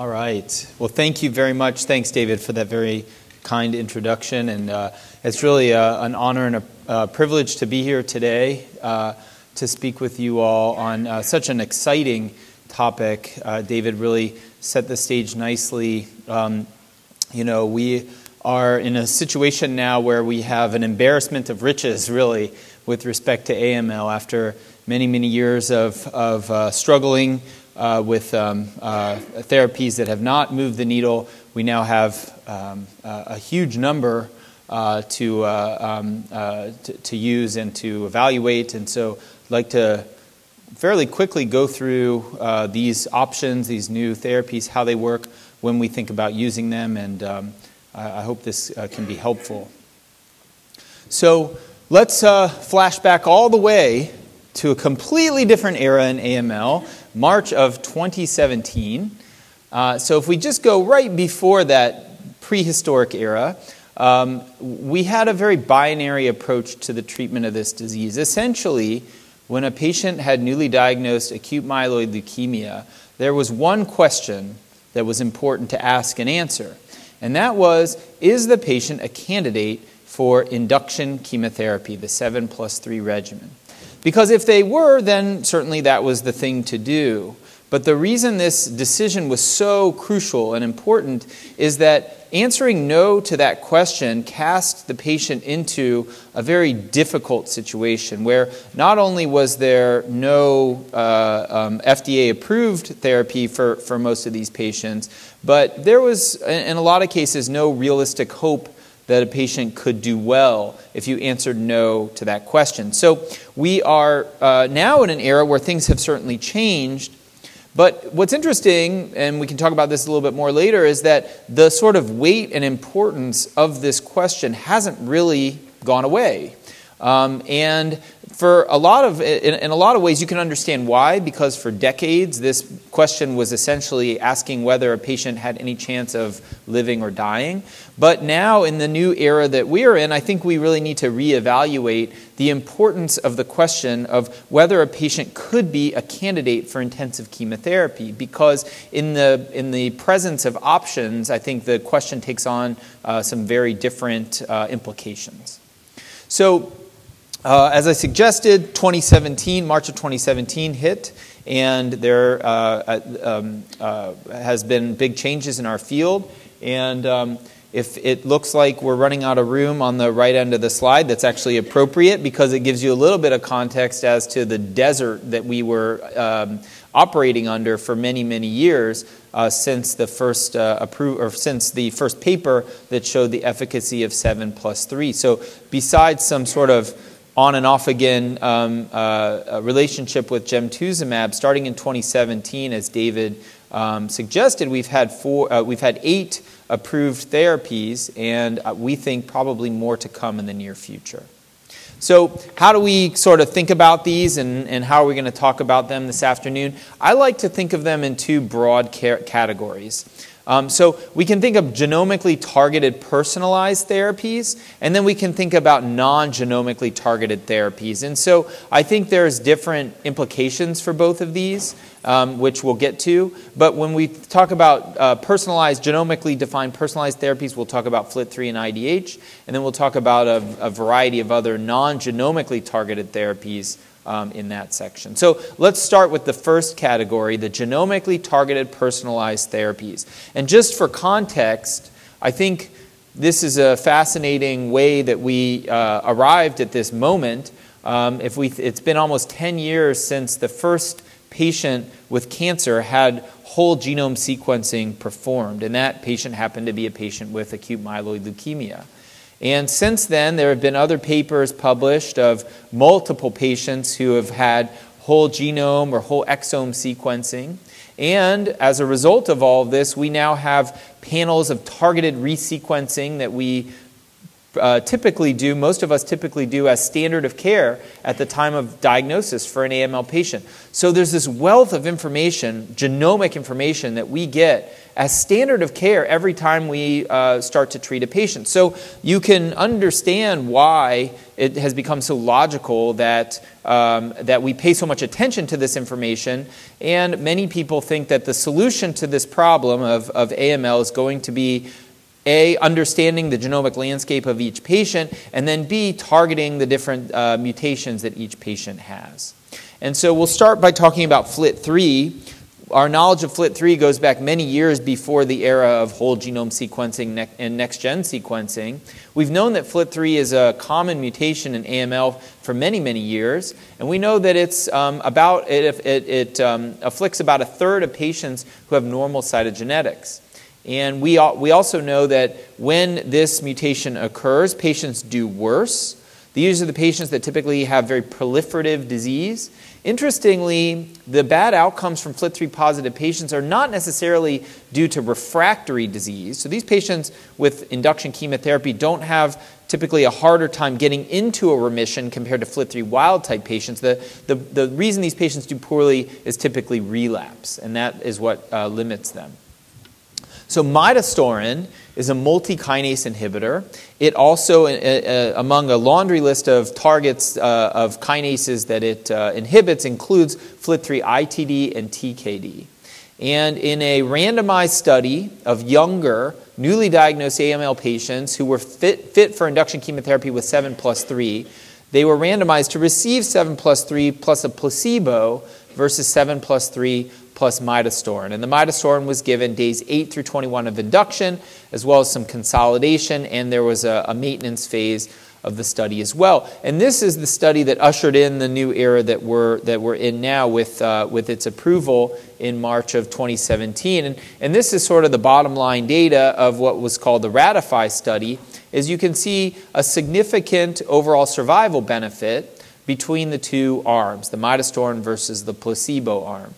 All right. Well, thank you very much. Thanks, David, for that very kind introduction. And uh, it's really uh, an honor and a uh, privilege to be here today uh, to speak with you all on uh, such an exciting topic. Uh, David really set the stage nicely. Um, you know, we are in a situation now where we have an embarrassment of riches, really, with respect to AML after many, many years of, of struggling uh, with um, uh, therapies that have not moved the needle. We now have um, a huge number uh, to, uh, um, uh, to, to, use and to evaluate. And so I'd like to fairly quickly go through these options, these new therapies, how they work when we think about using them, and um, I, I, hope this can be helpful. So let's flash back all the way to a completely different era in AML March of 2017. Uh, so if we just go right before that prehistoric era, um, we had a very binary approach to the treatment of this disease. Essentially, when a patient had newly diagnosed acute myeloid leukemia, there was one question that was important to ask and answer. And that was Is the patient a candidate for induction chemotherapy, the 7 plus 3 regimen? Because if they were, then certainly that was the thing to do. But the reason this decision was so crucial and important is that answering no to that question cast the patient into a very difficult situation where not only was there no uh, um, FDA approved therapy for, for most of these patients, but there was, in a lot of cases, no realistic hope that a patient could do well if you answered no to that question. So we are uh, now in an era where things have certainly changed. But what's interesting, and we can talk about this a little bit more later, is that the sort of weight and importance of this question hasn't really gone away. Um, and for a lot of in, in, a lot of ways you can understand why because for decades this question was essentially asking whether a patient had any chance of living or dying. But now in the new era that we're in i think we really need to reevaluate the importance of the question of whether a patient could be a candidate for intensive chemotherapy. Because in the in the presence of options i think the question takes on uh, some very different uh, implications. So uh, as I suggested, 2017, March of 2017 hit, and there uh, uh, um, uh, has been big changes in our field. And um, if it looks like we're running out of room on the right end of the slide, that's actually appropriate because it gives you a little bit of context as to the desert that we were um, operating under for many, many years. Uh, since the first uh, appro- or since the first paper that showed the efficacy of seven plus three. So, besides some sort of on and off again um, uh, relationship with gemtuzumab starting in 2017 as david um, suggested. We've had four uh, we've had eight approved therapies and uh, we think probably more to come in the near future. So how do we sort of think about these and, and how are we going to talk about them this afternoon? I like to think of them in two broad categories um, so we can think of genomically targeted personalized therapies, and then we can think about non genomically targeted therapies. And so I think there's different implications for both of these, um, which we'll get to. But when we talk about uh, personalized, genomically defined personalized therapies, we'll talk about FLT3 and IDH, and then we'll talk about a, a variety of other non genomically targeted therapies um, in that section. So let's start with the first category the genomically targeted personalized therapies. And just for context, I think this is a fascinating way that we uh, arrived at this moment. Um, if we, it's been almost 10 years since the first patient with cancer had whole genome sequencing performed, and that patient happened to be a patient with acute myeloid leukemia. And since then, there have been other papers published of multiple patients who have had whole genome or whole exome sequencing. And as a result of all of this, we now have panels of targeted resequencing that we uh, typically do, most of us typically do, as standard of care at the time of diagnosis for an AML patient. So there's this wealth of information, genomic information, that we get as standard of care every time we uh, start to treat a patient. So you can understand why it has become so logical that, um, that we pay so much attention to this information. And many people think that the solution to this problem of, of AML is going to be a, understanding the genomic landscape of each patient, and then B, targeting the different uh, mutations that each patient has. And so we'll start by talking about FLT3. Our knowledge of FLT3 goes back many years before the era of whole genome sequencing and next gen sequencing. We've known that FLT3 is a common mutation in AML for many, many years, and we know that it's um, about, it, it, it um, afflicts about a third of patients who have normal cytogenetics. And we, we also know that when this mutation occurs, patients do worse. These are the patients that typically have very proliferative disease. Interestingly, the bad outcomes from FLT3 positive patients are not necessarily due to refractory disease. So these patients with induction chemotherapy don't have typically a harder time getting into a remission compared to FLT3 wild type patients. The, the, the reason these patients do poorly is typically relapse, and that is what uh, limits them. So midostaurin is a multi-kinase inhibitor. It also, uh, uh, among a laundry list of targets uh, of kinases that it uh, inhibits, includes FLT3 ITD and TKD. And in a randomized study of younger, newly diagnosed AML patients who were fit, fit for induction chemotherapy with 7 plus 3, they were randomized to receive 7 plus 3 plus a placebo versus 7 plus 3 plus midostaurin. And the midostaurin was given days 8 through 21 of induction, as well as some consolidation, and there was a, a maintenance phase of the study as well. And this is the study that ushered in the new era that we're, that we're in now with, uh, with its approval in March of 2017. And, and this is sort of the bottom line data of what was called the Ratify study, is you can see a significant overall survival benefit between the two arms, the midostaurin versus the placebo arm.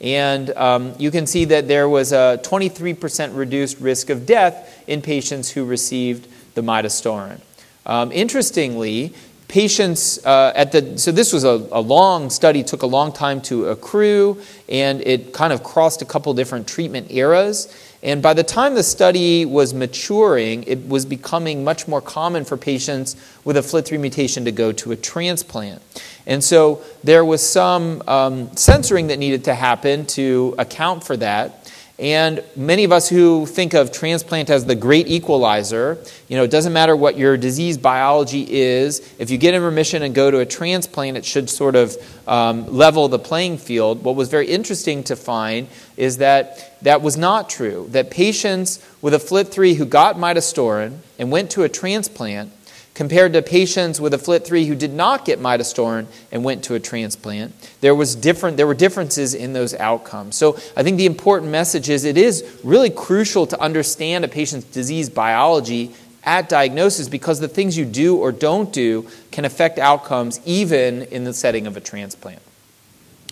And um, you can see that there was a 23% reduced risk of death in patients who received the midostaurin. Um, interestingly, patients uh, at the so this was a, a, long study took a long time to accrue and it kind of crossed a couple different treatment eras. And by the time the study was maturing it was becoming much more common for patients with a FLT3 mutation to go to a transplant. And so there was some um, censoring that needed to happen to account for that and many of us who think of transplant as the great equalizer, you know, it doesn't matter what your disease biology is. If you get in remission and go to a transplant, it should sort of um, level the playing field. What was very interesting to find is that that was not true. That patients with a FLT3 who got midostaurin and went to a transplant compared to patients with a FLT3 who did not get midostaurin and went to a transplant. There, was different, there were differences in those outcomes. So I think the important message is it is really crucial to understand a patient's disease biology at diagnosis because the things you do or don't do can affect outcomes even in the setting of a transplant.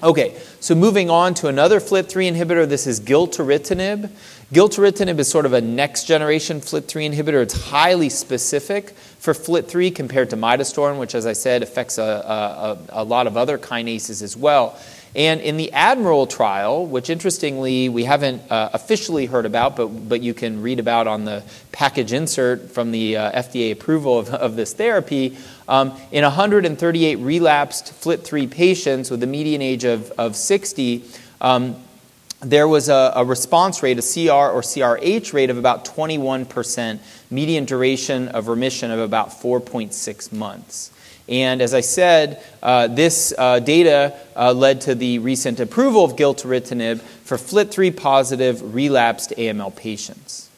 Okay, so moving on to another FLT3 inhibitor, this is gilteritinib. Gilteritinib is sort of a next generation FLT3 inhibitor. It's highly specific for FLT3 compared to midostaurin, which, as I said, affects a, a, a lot of other kinases as well. And in the Admiral trial, which interestingly we haven't uh, officially heard about, but, but you can read about on the package insert from the uh, FDA approval of, of this therapy, um, in 138 relapsed FLT3 patients with a median age of, of 60, um, there was a, a, response rate, a CR or CRH rate of about 21%, median duration of remission of about 4.6 months. And as I said, uh, this uh, data uh, led to the recent approval of gilteritinib for FLT3 positive relapsed AML patients.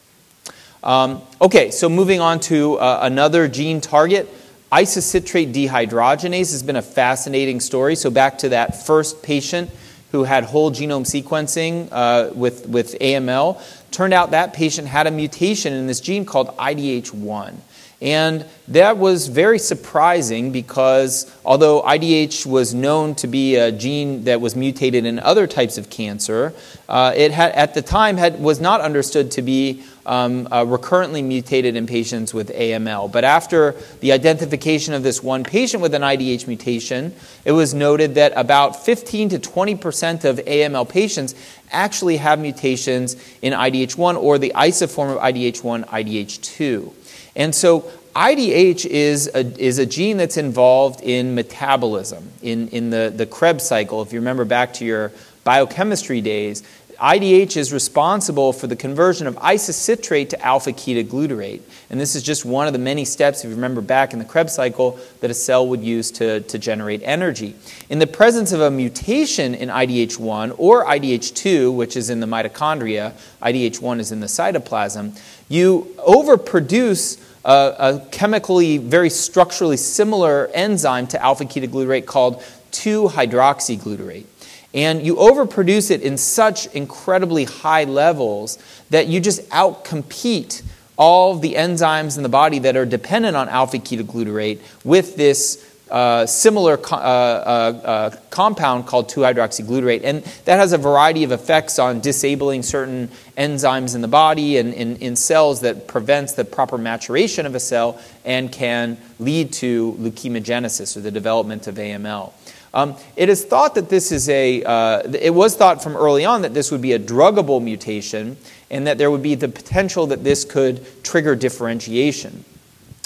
Um, okay, so moving on to uh, another gene target. Isocitrate dehydrogenase has been a fascinating story. So, back to that first patient who had whole genome sequencing uh, with, with AML. Turned out that patient had a mutation in this gene called IDH1. And that was very surprising because although IDH was known to be a gene that was mutated in other types of cancer, uh, it had, at the time had, was not understood to be um, uh, recurrently mutated in patients with AML. But after the identification of this one patient with an IDH mutation, it was noted that about 15 to 20 percent of AML patients actually have mutations in IDH1 or the isoform of IDH1, IDH2. And so IDH is a, is a gene that's involved in metabolism, in, in the, the Krebs cycle. If you remember back to your biochemistry days, IDH is responsible for the conversion of isocitrate to alpha ketoglutarate. And this is just one of the many steps, if you remember back in the Krebs cycle, that a cell would use to, to generate energy. In the presence of a mutation in IDH1 or IDH2, which is in the mitochondria, IDH1 is in the cytoplasm, you overproduce a, a chemically very structurally similar enzyme to alpha ketoglutarate called 2 hydroxyglutarate. And you overproduce it in such incredibly high levels that you just outcompete all the enzymes in the body that are dependent on alpha ketoglutarate with this uh, similar co- uh, uh, uh compound called 2-hydroxyglutarate. And that has a variety of effects on disabling certain enzymes in the body and in, in cells that prevents the proper maturation of a cell and can lead to leukemogenesis or the development of AML. Um, it is thought that this is a, uh, it was thought from early on that this would be a druggable mutation and that there would be the potential that this could trigger differentiation.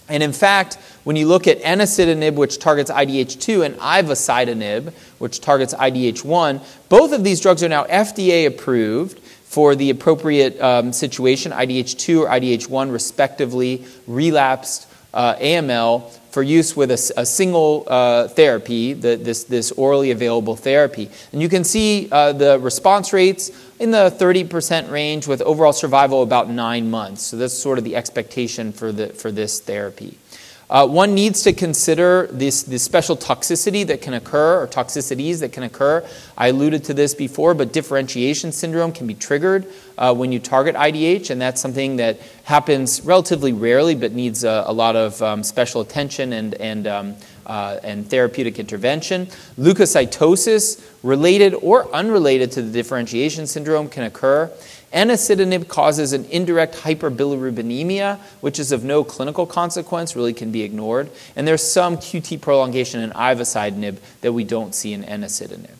And in fact, when you look at enasidenib, which targets IDH2, and ivosidenib, which targets IDH1, both of these drugs are now FDA approved for the appropriate um, situation, IDH2 or IDH1, respectively, relapsed uh, AML for use with a, a single uh, therapy, the, this, this orally available therapy. And you can see uh, the response rates in the 30% range with overall survival about nine months. So that's sort of the expectation for, the, for this therapy. Uh, one needs to consider this, this special toxicity that can occur, or toxicities that can occur. I alluded to this before, but differentiation syndrome can be triggered uh, when you target IDH, and that's something that happens relatively rarely but needs a, a lot of um, special attention and, and, um, uh, and therapeutic intervention. Leukocytosis, related or unrelated to the differentiation syndrome, can occur. Enasidenib causes an indirect hyperbilirubinemia, which is of no clinical consequence, really can be ignored. And there's some QT prolongation in ivosidenib that we don't see in enasidenib.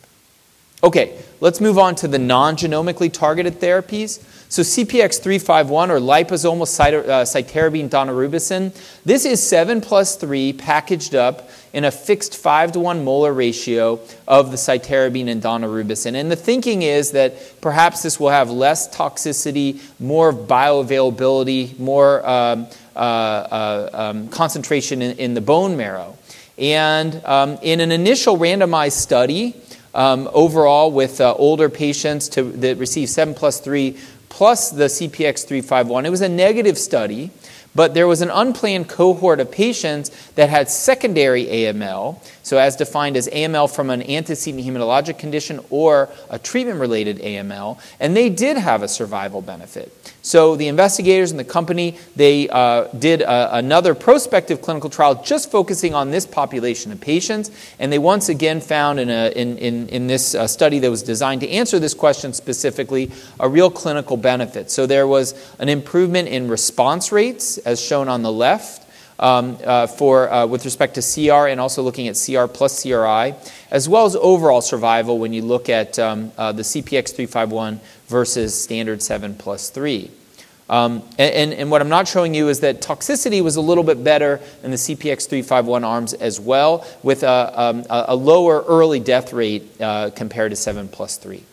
Okay, let's move on to the non genomically targeted therapies. So, CPX351 or liposomal uh, cytarabine daunorubicin, this is 7 plus 3 packaged up in a fixed 5 to 1 molar ratio of the cytarabine and daunorubicin. And the thinking is that perhaps this will have less toxicity, more bioavailability, more um, uh, uh, um, concentration in, in, the bone marrow. And um, in an initial randomized study, um, overall with uh, older patients to, that received 7 plus 3 plus the CPX351. It was a negative study, but there was an unplanned cohort of patients that had secondary AML, so as defined as AML from an antecedent hematologic condition or a treatment related AML, and they did have a survival benefit. So the investigators and the company, they uh, did a, another prospective clinical trial just focusing on this population of patients, and they once again found in, a, in, in, in this uh, study that was designed to answer this question specifically a real clinical benefit. So there was an improvement in response rates, as shown on the left. Um, uh, for, uh, with respect to CR and also looking at CR plus CRI, as well as overall survival when you look at um, uh, the CPX351 versus standard 7 plus 3. Um, and, what I'm not showing you is that toxicity was a little bit better in the CPX351 arms as well, with a, lower early death rate compared to 7 plus 3.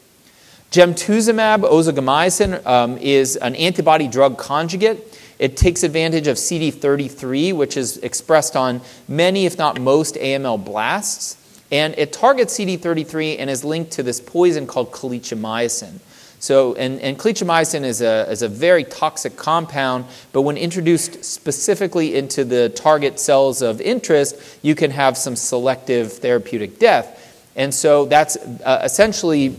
Gemtuzumab ozogamicin is an antibody drug conjugate. It takes advantage of CD33, which is expressed on many, if not most, AML blasts. And it targets CD33 and is linked to this poison called calicheamicin. So, and, and is a, is a very toxic compound, but when introduced specifically into the target cells of interest, you can have some selective therapeutic death. And so that's uh, essentially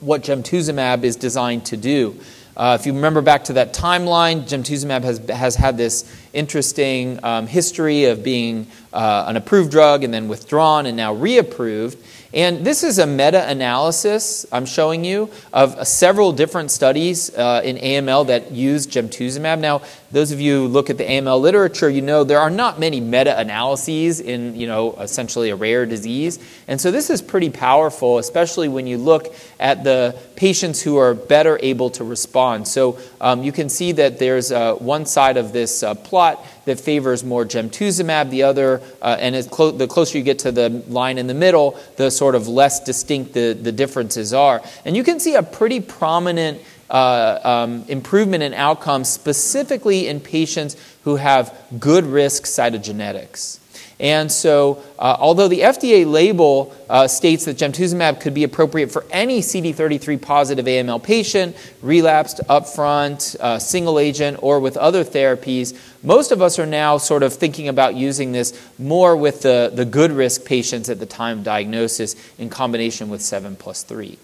what gemtuzumab is designed to do. Uh, if you remember back to that timeline, gemtuzumab has, has had this interesting um, history of being uh, an approved drug and then withdrawn and now reapproved. And this is a meta analysis I'm showing you of uh, several different studies uh, in AML that use gemtuzumab. Now, those of you who look at the AML literature, you know there are not many meta analyses in you know essentially a rare disease, and so this is pretty powerful, especially when you look at the patients who are better able to respond. So um, you can see that there's uh, one side of this uh, plot that favors more gemtuzumab, the other, uh, and clo- the closer you get to the line in the middle, the sort of less distinct the, the differences are. And you can see a pretty prominent uh, um, improvement in outcomes, specifically in patients who have good risk cytogenetics. And so, uh, although the FDA label uh, states that gemtuzumab could be appropriate for any CD33 positive AML patient, relapsed upfront, uh, single agent, or with other therapies, most of us are now sort of thinking about using this more with the, the good risk patients at the time of diagnosis in combination with 7 plus 3.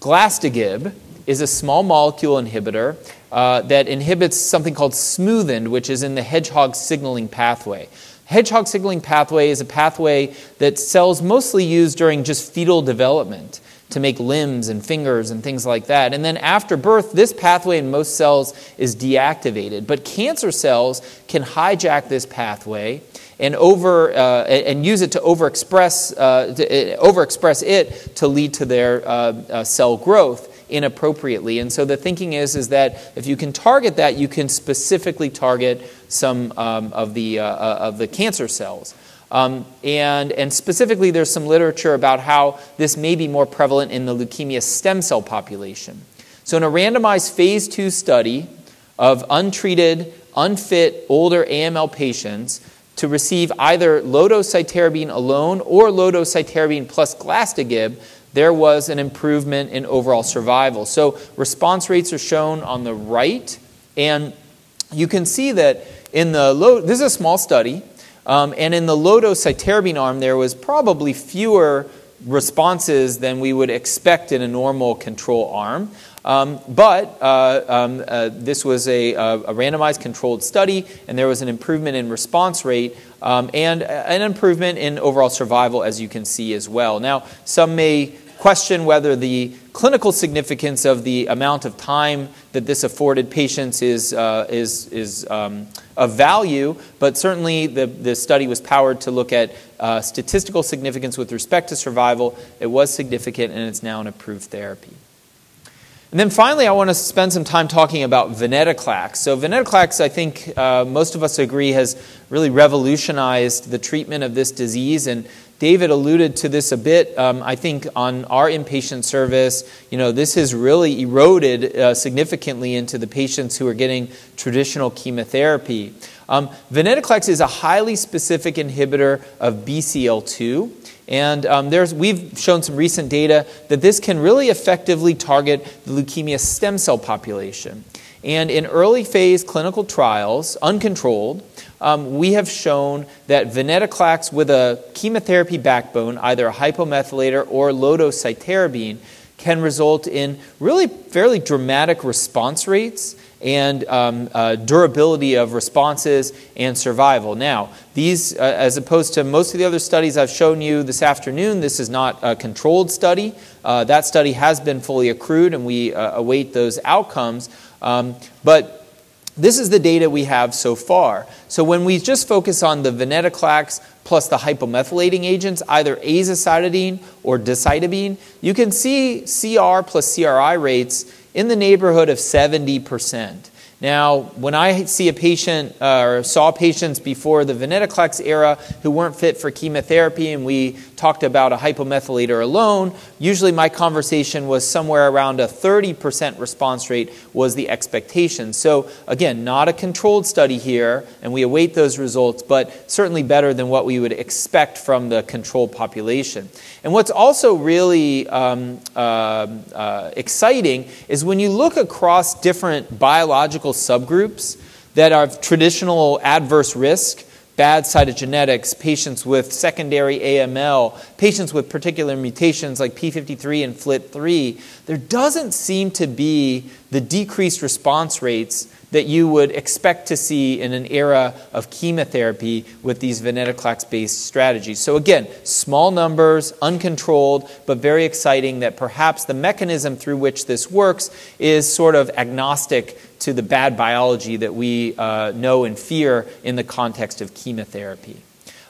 Glasdegib is a small molecule inhibitor uh, that inhibits something called smoothened, which is in the hedgehog signaling pathway. Hedgehog signaling pathway is a pathway that cells mostly use during just fetal development to make limbs and fingers and things like that. And then after birth, this pathway in most cells is deactivated. But cancer cells can hijack this pathway and over uh, and use it to overexpress uh, to, uh, overexpress it to lead to their uh, uh, cell growth inappropriately. And so the thinking is, is that if you can target that, you can specifically target some um, of, the, uh, uh, of the cancer cells. Um, and, and specifically, there's some literature about how this may be more prevalent in the leukemia stem cell population. So, in a randomized phase two study of untreated, unfit, older AML patients to receive either low dose cytarabine alone or low dose cytarabine plus glasdegib, there was an improvement in overall survival. So response rates are shown on the right, and you can see that in the low, this is a small study, um, and in the low dose cytarabine arm, there was probably fewer responses than we would expect in a normal control arm. Um, but uh, um, uh, this was a, a, randomized controlled study, and there was an improvement in response rate um, and an improvement in overall survival, as you can see as well. Now, some may question whether the clinical significance of the amount of time that this afforded patients is, uh, is, is um, of value, but certainly the, the study was powered to look at uh, statistical significance with respect to survival. It was significant, and it's now an approved therapy. And then finally, I want to spend some time talking about venetoclax. So, venetoclax, I think uh, most of us agree, has really revolutionized the treatment of this disease. And David alluded to this a bit. Um, I think on our inpatient service, you know, this has really eroded uh, significantly into the patients who are getting traditional chemotherapy. Um, venetoclax is a highly specific inhibitor of BCL2. And um, there's, we've shown some recent data that this can really effectively target the leukemia stem cell population. And in early phase clinical trials, uncontrolled, um, we have shown that venetoclax with a chemotherapy backbone, either a hypomethylator or cytarabine, can result in really fairly dramatic response rates and um, uh, durability of responses and survival. Now, these, uh, as opposed to most of the other studies I've shown you this afternoon, this is not a controlled study. Uh, that study has been fully accrued, and we uh, await those outcomes. Um, but this is the data we have so far. So when we just focus on the venetoclax plus the hypomethylating agents, either azacitidine or decitabine, you can see CR plus CRI rates in the neighborhood of 70%. Now, when I see a patient uh, or saw patients before the venetoclax era who weren't fit for chemotherapy and we talked about a hypomethylator alone, usually my conversation was somewhere around a 30% response rate was the expectation. So, again, not a controlled study here, and we await those results, but certainly better than what we would expect from the control population. And what's also really um, uh, uh, exciting is when you look across different biological subgroups that are traditional adverse risk bad cytogenetics, patients with secondary AML, patients with particular mutations like P53 and FLT3, there doesn't seem to be the decreased response rates that you would expect to see in an era of chemotherapy with these venetoclax based strategies. So, again, small numbers, uncontrolled, but very exciting that perhaps the mechanism through which this works is sort of agnostic to the bad biology that we uh, know and fear in the context of chemotherapy.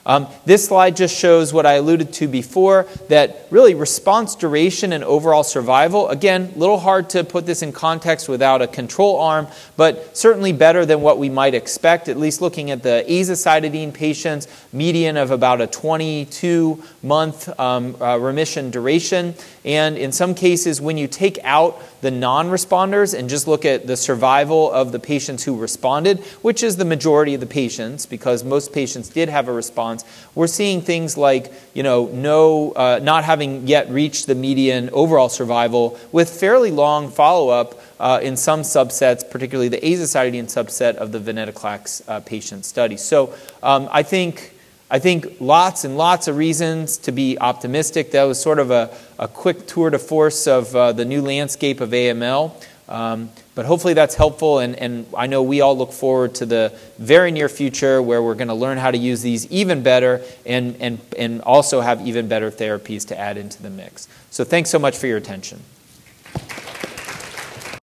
Um, this slide just shows what I alluded to before that really response duration and overall survival. Again, a little hard to put this in context without a control arm, but certainly better than what we might expect, at least looking at the azacitidine patients, median of about a 22 month um, uh, remission duration. And in some cases, when you take out the non responders and just look at the survival of the patients who responded, which is the majority of the patients, because most patients did have a response, we're seeing things like, you know, no, uh, not having yet reached the median overall survival with fairly long follow up uh, in some subsets, particularly the azacitidine subset of the venetoclax uh, patient study. So um, I think I think lots and lots of reasons to be optimistic. That was sort of a, a quick tour de force of uh, the new landscape of AML. Um, but hopefully that's helpful, and, and I know we all look forward to the very near future where we're going to learn how to use these even better and, and, and also have even better therapies to add into the mix. So thanks so much for your attention.